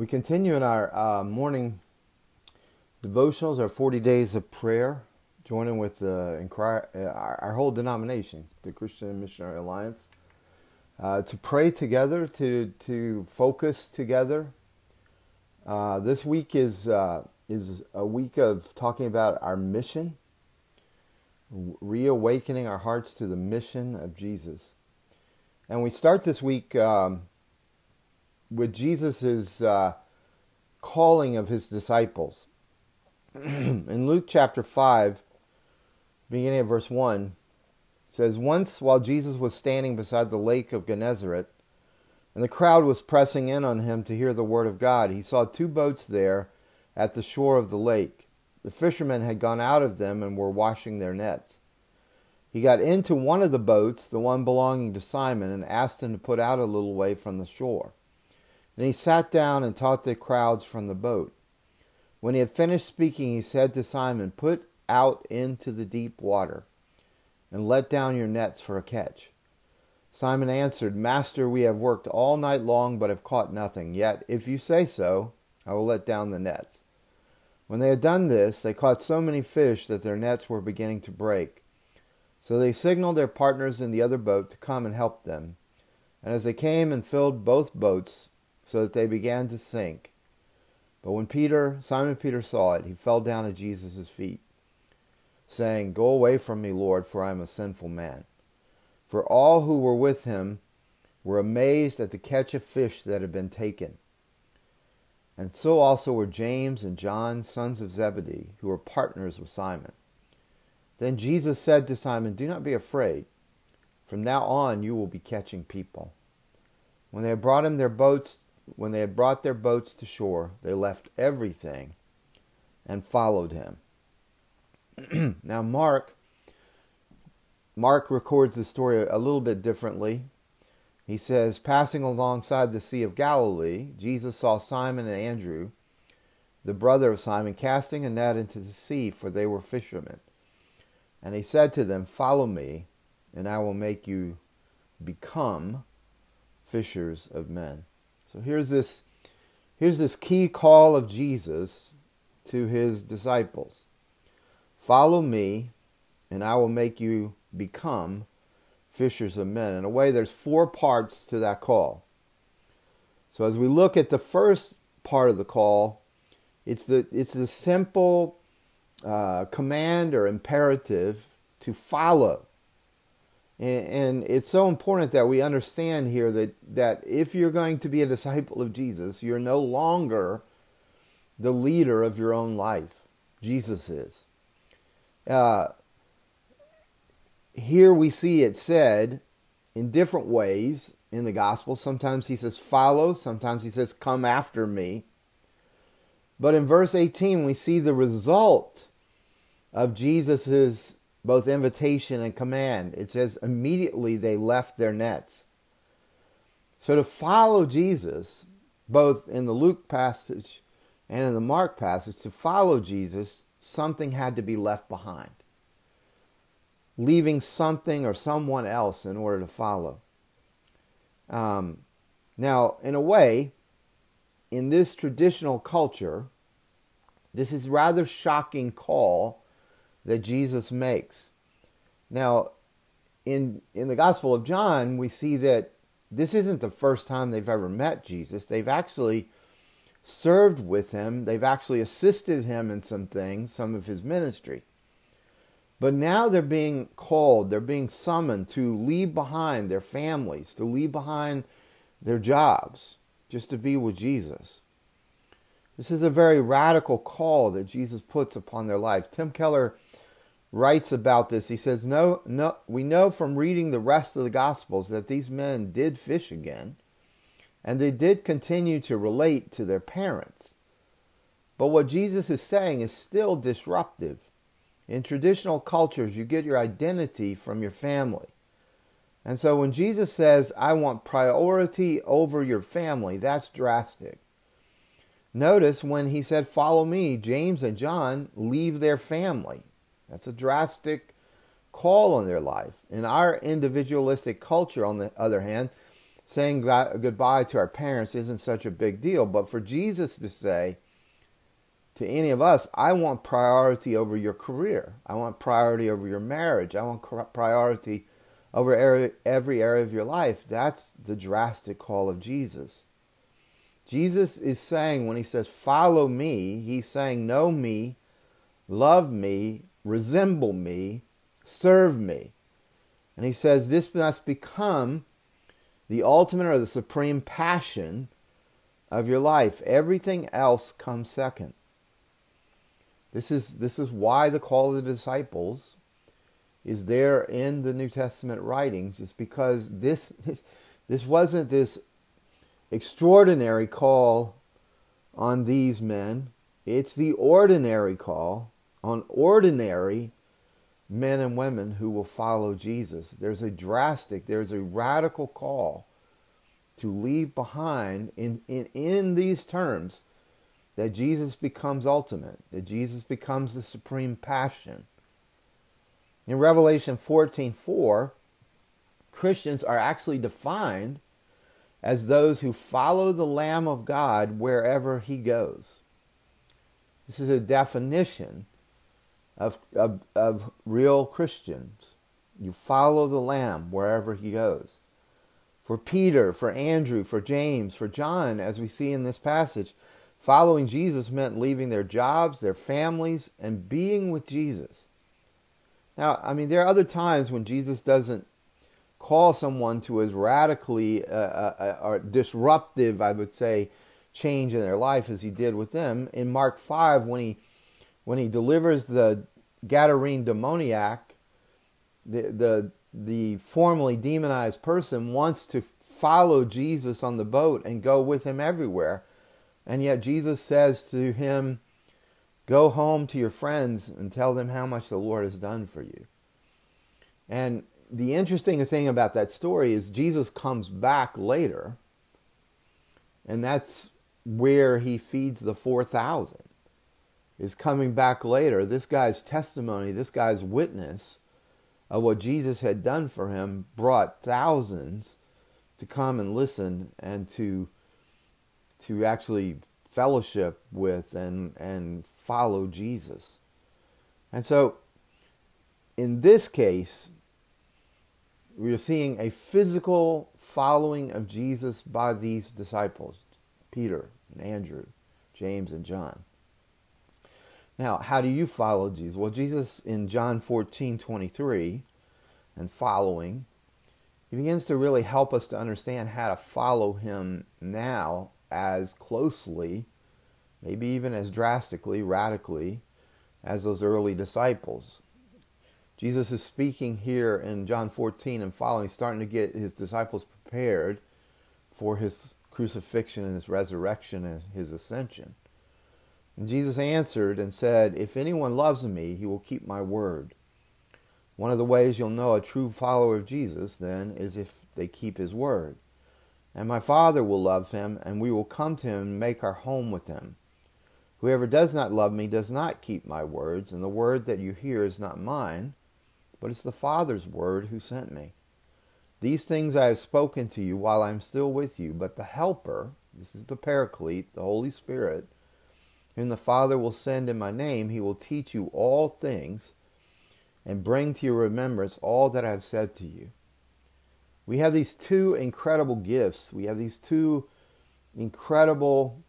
We continue in our uh, morning devotionals, our 40 days of prayer, joining with uh, our, our, whole denomination, the Christian Missionary Alliance, uh, to pray together, to, to focus together. Uh, this week is, uh, is a week of talking about our mission, reawakening our hearts to the mission of Jesus. And we start this week. Um, with Jesus' uh, calling of his disciples. in Luke chapter 5, beginning at verse 1, says, Once while Jesus was standing beside the lake of Gennesaret, and the crowd was pressing in on him to hear the word of God, he saw two boats there at the shore of the lake. The fishermen had gone out of them and were washing their nets. He got into one of the boats, the one belonging to Simon, and asked him to put out a little way from the shore. Then he sat down and taught the crowds from the boat. When he had finished speaking, he said to Simon, Put out into the deep water and let down your nets for a catch. Simon answered, Master, we have worked all night long but have caught nothing. Yet, if you say so, I will let down the nets. When they had done this, they caught so many fish that their nets were beginning to break. So they signaled their partners in the other boat to come and help them. And as they came and filled both boats, so that they began to sink. But when Peter, Simon Peter saw it, he fell down at Jesus' feet, saying, Go away from me, Lord, for I am a sinful man. For all who were with him were amazed at the catch of fish that had been taken. And so also were James and John, sons of Zebedee, who were partners with Simon. Then Jesus said to Simon, Do not be afraid. From now on you will be catching people. When they had brought him their boats when they had brought their boats to shore, they left everything and followed him. now, Mark, Mark records the story a little bit differently. He says, Passing alongside the Sea of Galilee, Jesus saw Simon and Andrew, the brother of Simon, casting a net into the sea, for they were fishermen. And he said to them, Follow me, and I will make you become fishers of men. So here's this here's this key call of Jesus to his disciples. Follow me and I will make you become fishers of men. In a way there's four parts to that call. So as we look at the first part of the call, it's the it's the simple uh, command or imperative to follow. And, it's so important that we understand here that, that if you're going to be a disciple of Jesus, you're no longer the leader of your own life. Jesus is. Uh, here we see it said in different ways in the gospel. Sometimes he says, follow, sometimes he says, come after me. But in verse 18, we see the result of Jesus' both invitation and command. It says, immediately they left their nets. So to follow Jesus, both in the Luke passage and in the Mark passage, to follow Jesus, something had to be left behind. Leaving something or someone else in order to follow. Um, now, in a way, in this traditional culture, this is rather shocking call that Jesus makes. Now, in in the Gospel of John, we see that this isn't the first time they've ever met Jesus. They've actually served with him. They've actually assisted him in some things, some of his ministry. But now they're being called, they're being summoned to leave behind their families, to leave behind their jobs, just to be with Jesus. This is a very radical call that Jesus puts upon their life. Tim Keller writes about this. He says, "No, no, we know from reading the rest of the Gospels that these men did fish again, and they did continue to relate to their parents. But what Jesus is saying is still disruptive. In traditional cultures, you get your identity from your family. And so when Jesus says, I want priority over your family, that's drastic. Notice when he said, Follow me, James and John leave their family. That's a drastic call on their life. In our individualistic culture, on the other hand, saying goodbye to our parents isn't such a big deal. But for Jesus to say to any of us, I want priority over your career, I want priority over your marriage, I want priority over every area of your life, that's the drastic call of Jesus. Jesus is saying, when he says, Follow me, he's saying, Know me, love me, resemble me, serve me. And he says, This must become the ultimate or the supreme passion of your life. Everything else comes second. This is, this is why the call of the disciples is there in the New Testament writings, is because this, this wasn't this extraordinary call on these men, it's the ordinary call on ordinary men and women who will follow Jesus. There's a drastic, there's a radical call to leave behind in, in, in these terms that Jesus becomes ultimate, that Jesus becomes the supreme passion. In Revelation 14 4, Christians are actually defined as those who follow the Lamb of God wherever he goes. This is a definition of, of, of real Christians. You follow the Lamb wherever he goes. For Peter, for Andrew, for James, for John, as we see in this passage, following Jesus meant leaving their jobs, their families, and being with Jesus. Now, I mean, there are other times when Jesus doesn't call someone to as radically uh, uh, uh, or disruptive, I would say, change in their life as he did with them. In Mark 5, when he when he delivers the Gadarene demoniac, the, the, the formerly demonized person wants to follow Jesus on the boat and go with him everywhere. And yet Jesus says to him, Go home to your friends and tell them how much the Lord has done for you. And the interesting thing about that story is Jesus comes back later, and that's where he feeds the 4,000 is coming back later. This guy's testimony, this guy's witness of what Jesus had done for him brought thousands to come and listen and to to actually fellowship with and and follow Jesus. And so in this case we are seeing a physical following of Jesus by these disciples, Peter and Andrew, James and John. Now, how do you follow Jesus? Well, Jesus in John 14 23 and following, he begins to really help us to understand how to follow him now as closely, maybe even as drastically, radically, as those early disciples. Jesus is speaking here in John 14 and following, starting to get his disciples prepared for his crucifixion and his resurrection and his ascension. Jesus answered and said, If anyone loves me, he will keep my word. One of the ways you'll know a true follower of Jesus, then, is if they keep his word. And my Father will love him, and we will come to him and make our home with him. Whoever does not love me does not keep my words, and the word that you hear is not mine, but it's the Father's word who sent me. These things I have spoken to you while I am still with you, but the Helper, this is the Paraclete, the Holy Spirit, whom the Father will send in my name, he will teach you all things and bring to your remembrance all that I have said to you. We have these two incredible gifts. We have these two incredible,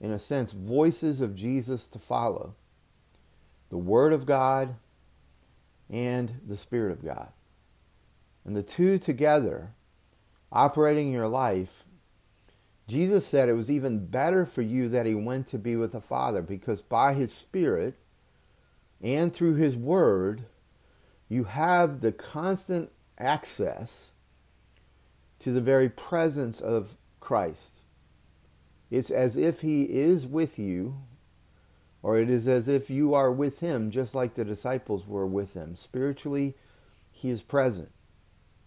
in a sense, voices of Jesus to follow the Word of God and the Spirit of God. And the two together, operating in your life, Jesus said it was even better for you that he went to be with the Father because by his Spirit and through his Word, you have the constant access to the very presence of Christ. It's as if he is with you, or it is as if you are with him, just like the disciples were with him. Spiritually, he is present,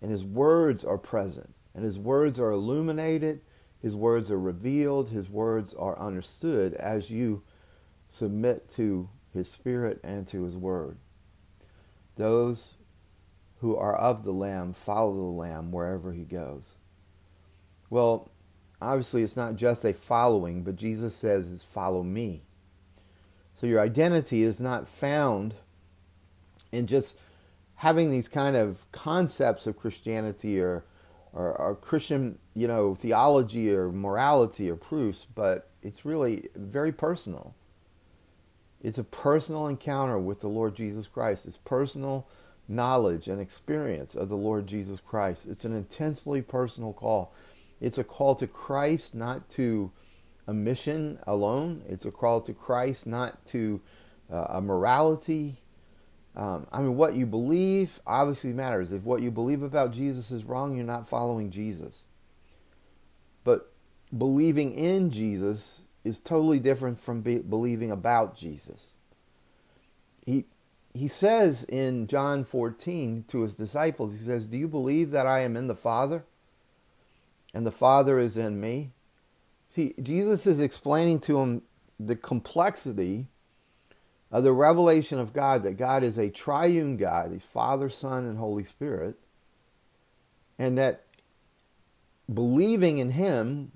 and his words are present, and his words are illuminated his words are revealed, His words are understood as you submit to His Spirit and to His Word. Those who are of the Lamb follow the Lamb wherever He goes. Well, obviously, it's not just a following, but Jesus says it's follow me. So your identity is not found in just having these kind of concepts of Christianity or, or, or Christian, you know, theology or morality or proofs, but it's really very personal. It's a personal encounter with the Lord Jesus Christ. It's personal knowledge and experience of the Lord Jesus Christ. It's an intensely personal call. It's a call to Christ, not to a mission alone. It's a call to Christ, not to uh, a morality. Um, I mean, what you believe obviously matters. If what you believe about Jesus is wrong, you're not following Jesus. But believing in Jesus is totally different from be- believing about Jesus. He he says in John 14 to his disciples, he says, "Do you believe that I am in the Father and the Father is in me?" See, Jesus is explaining to him the complexity of the revelation of God that God is a triune God, He's Father, Son, and Holy Spirit, and that believing in Him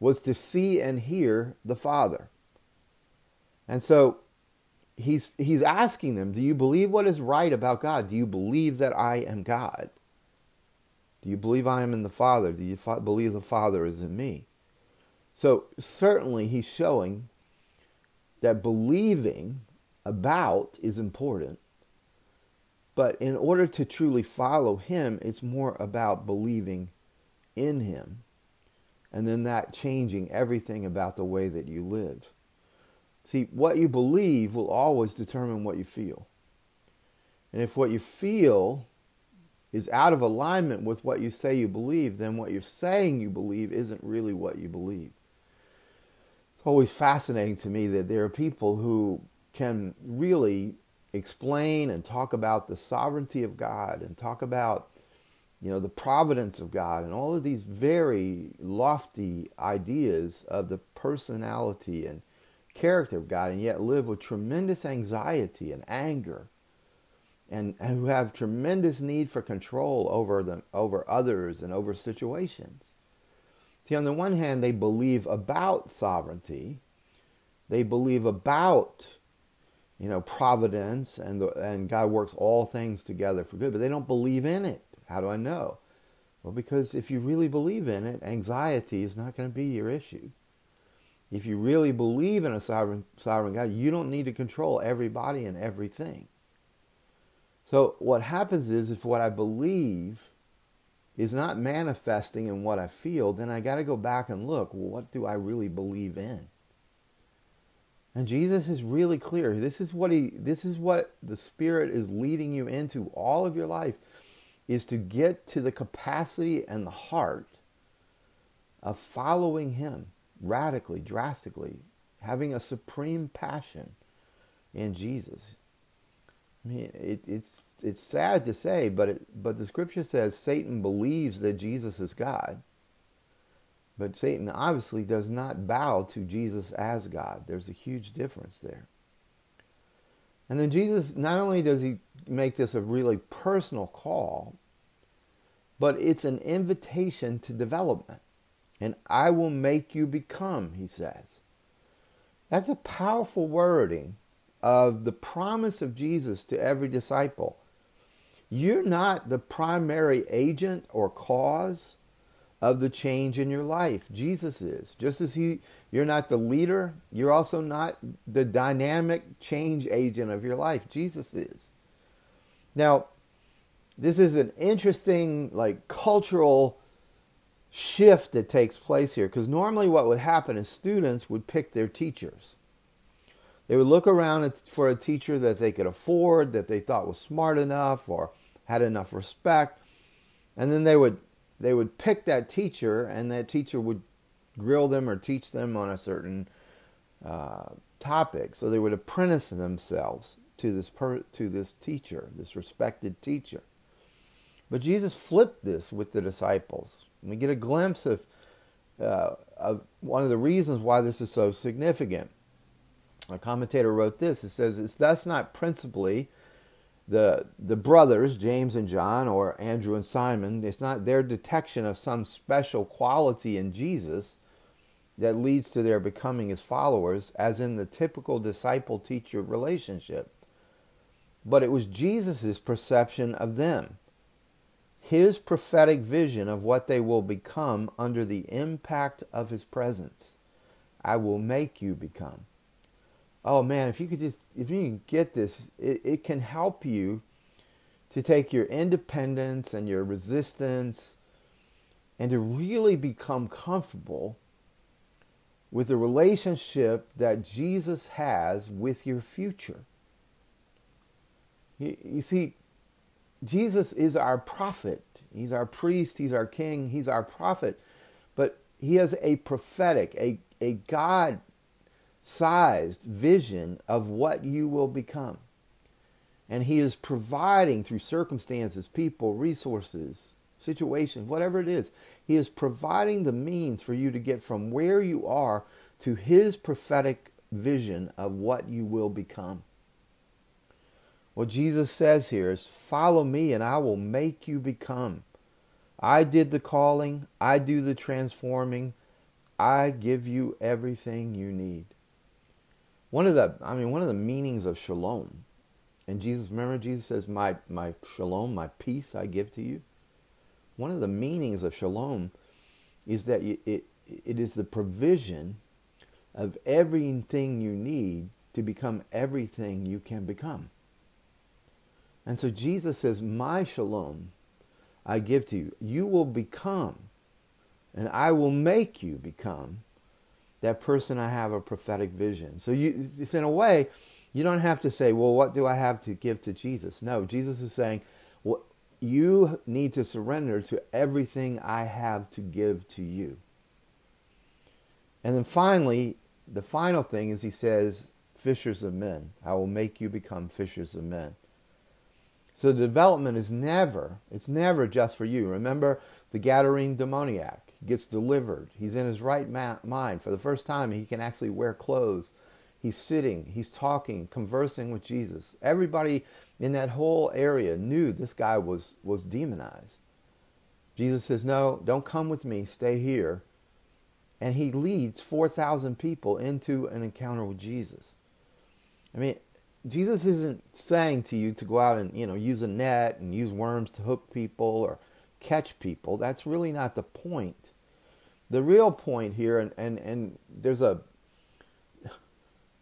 was to see and hear the Father. And so he's he's asking them, do you believe what is right about God? Do you believe that I am God? Do you believe I am in the Father? Do you believe the Father is in me? So certainly he's showing that believing about is important. But in order to truly follow him, it's more about believing in him and then that changing everything about the way that you live. See, what you believe will always determine what you feel. And if what you feel is out of alignment with what you say you believe, then what you're saying you believe isn't really what you believe. It's always fascinating to me that there are people who can really explain and talk about the sovereignty of God and talk about you know, the providence of God and all of these very lofty ideas of the personality and character of God, and yet live with tremendous anxiety and anger, and, and who have tremendous need for control over them, over others, and over situations. See, on the one hand, they believe about sovereignty, they believe about you know providence, and the, and God works all things together for good, but they don't believe in it. How do I know? Well, because if you really believe in it, anxiety is not going to be your issue. If you really believe in a sovereign, sovereign God, you don't need to control everybody and everything. So what happens is if what I believe is not manifesting in what I feel, then I got to go back and look, well, what do I really believe in? And Jesus is really clear. This is what he this is what the Spirit is leading you into all of your life is to get to the capacity and the heart of following Him radically, drastically, having a supreme passion in Jesus. I mean, it, it's it's sad to say, but it, but the Scripture says Satan believes that Jesus is God, but Satan obviously does not bow to Jesus as God. There's a huge difference there. And then Jesus, not only does he make this a really personal call, but it's an invitation to development. And I will make you become, he says. That's a powerful wording of the promise of Jesus to every disciple. You're not the primary agent or cause of the change in your life. Jesus is. Just as he you're not the leader, you're also not the dynamic change agent of your life. Jesus is. Now, this is an interesting like cultural shift that takes place here because normally what would happen is students would pick their teachers. They would look around for a teacher that they could afford, that they thought was smart enough or had enough respect, and then they would they would pick that teacher, and that teacher would grill them or teach them on a certain uh, topic. So they would apprentice themselves to this per, to this teacher, this respected teacher. But Jesus flipped this with the disciples. And We get a glimpse of, uh, of one of the reasons why this is so significant. A commentator wrote this. It says, It's thus not principally the the brothers James and John or Andrew and Simon. It's not their detection of some special quality in Jesus that leads to their becoming his followers as in the typical disciple teacher relationship. But it was Jesus' perception of them his prophetic vision of what they will become under the impact of his presence. I will make you become oh man, if you could just, if you can get this, it, it can help you to take your independence and your resistance and to really become comfortable with the relationship that Jesus has with your future. You, you, see, Jesus is our prophet. He's our priest. He's our king. He's our prophet. But he has a prophetic, a, a God sized vision of what you will become. And He is providing through circumstances, people, resources, situations, whatever it is, He is providing the means for you to get from where you are to His prophetic vision of what you will become. What Jesus says here is follow me and I will make you become. I did the calling, I do the transforming, I give you everything you need. One of the, I mean, one of the meanings of shalom, and Jesus, remember, Jesus says, "My my shalom, my peace, I give to you." One of the meanings of shalom is that it it is the provision of everything you need to become everything you can become. And so Jesus says, My shalom I give to you. You will become, and I will make you become that person I have a prophetic vision. So you, it's in a way, you don't have to say, well, what do I have to give to Jesus? No, Jesus is saying, well, you need to surrender to everything I have to give to you. And then finally, the final thing is he says, fishers of men. I will make you become fishers of men. So the development is never, it's never just for you. Remember the Gadarene demoniac gets delivered. He's in his right ma- mind. For the first time, he can actually wear clothes. He's sitting, he's talking, conversing with Jesus. Everybody in that whole area knew this guy was, was demonized. Jesus says, No, don't come with me, stay here. And he leads 4,000 people into an encounter with Jesus. I mean, Jesus isn't saying to you to go out and, you know, use a net and use worms to hook people or catch people. That's really not the point. The real point here, and, and, and there's a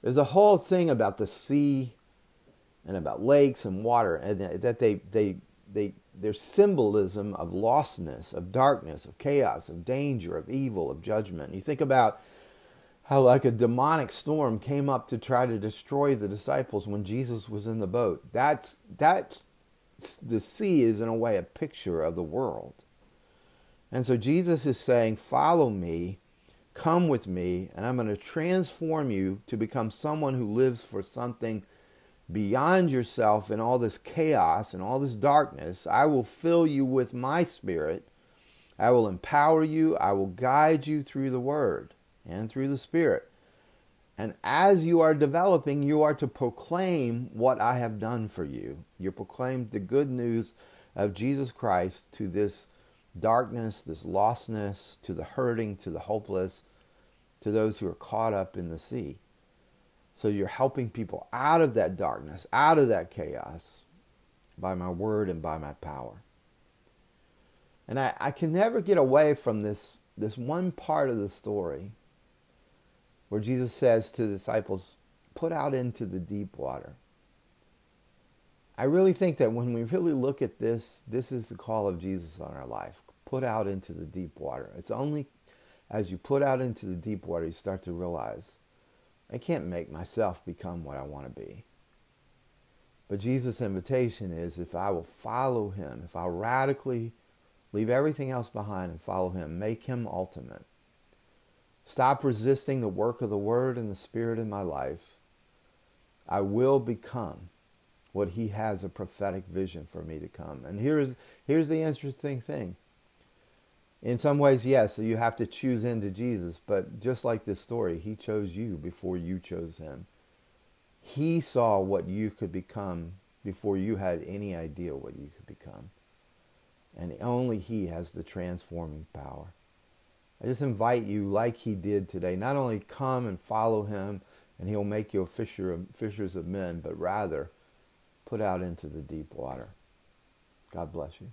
there's a whole thing about the sea and about lakes and water, and that they they they their symbolism of lostness, of darkness, of chaos, of danger, of evil, of judgment. You think about how like a demonic storm came up to try to destroy the disciples when Jesus was in the boat. That's that's the sea is in a way a picture of the world. And so Jesus is saying, Follow me, come with me, and I'm going to transform you to become someone who lives for something beyond yourself in all this chaos and all this darkness. I will fill you with my spirit. I will empower you. I will guide you through the word and through the spirit. And as you are developing, you are to proclaim what I have done for you. You proclaim the good news of Jesus Christ to this darkness, this lostness, to the hurting, to the hopeless, to those who are caught up in the sea. So you're helping people out of that darkness, out of that chaos, by my word and by my power. And I, I can never get away from this, this one part of the story where Jesus says to the disciples, Put out into the deep water. I really think that when we really look at this, this is the call of Jesus on our life. Put out into the deep water. It's only as you put out into the deep water you start to realize I can't make myself become what I want to be. But Jesus' invitation is if I will follow him, if I'll radically leave everything else behind and follow him, make him ultimate, Stop resisting the work of the Word and the Spirit in my life. I will become what He has a prophetic vision for me to come. And here's, here's the interesting thing. In some ways, yes, you have to choose into Jesus, but just like this story, He chose you before you chose Him. He saw what you could become before you had any idea what you could become. And only He has the transforming power. I just invite you, like He did today, not only come and follow Him, and He'll make you a fisher of, fishers of men, but rather put out into the deep water. God bless you.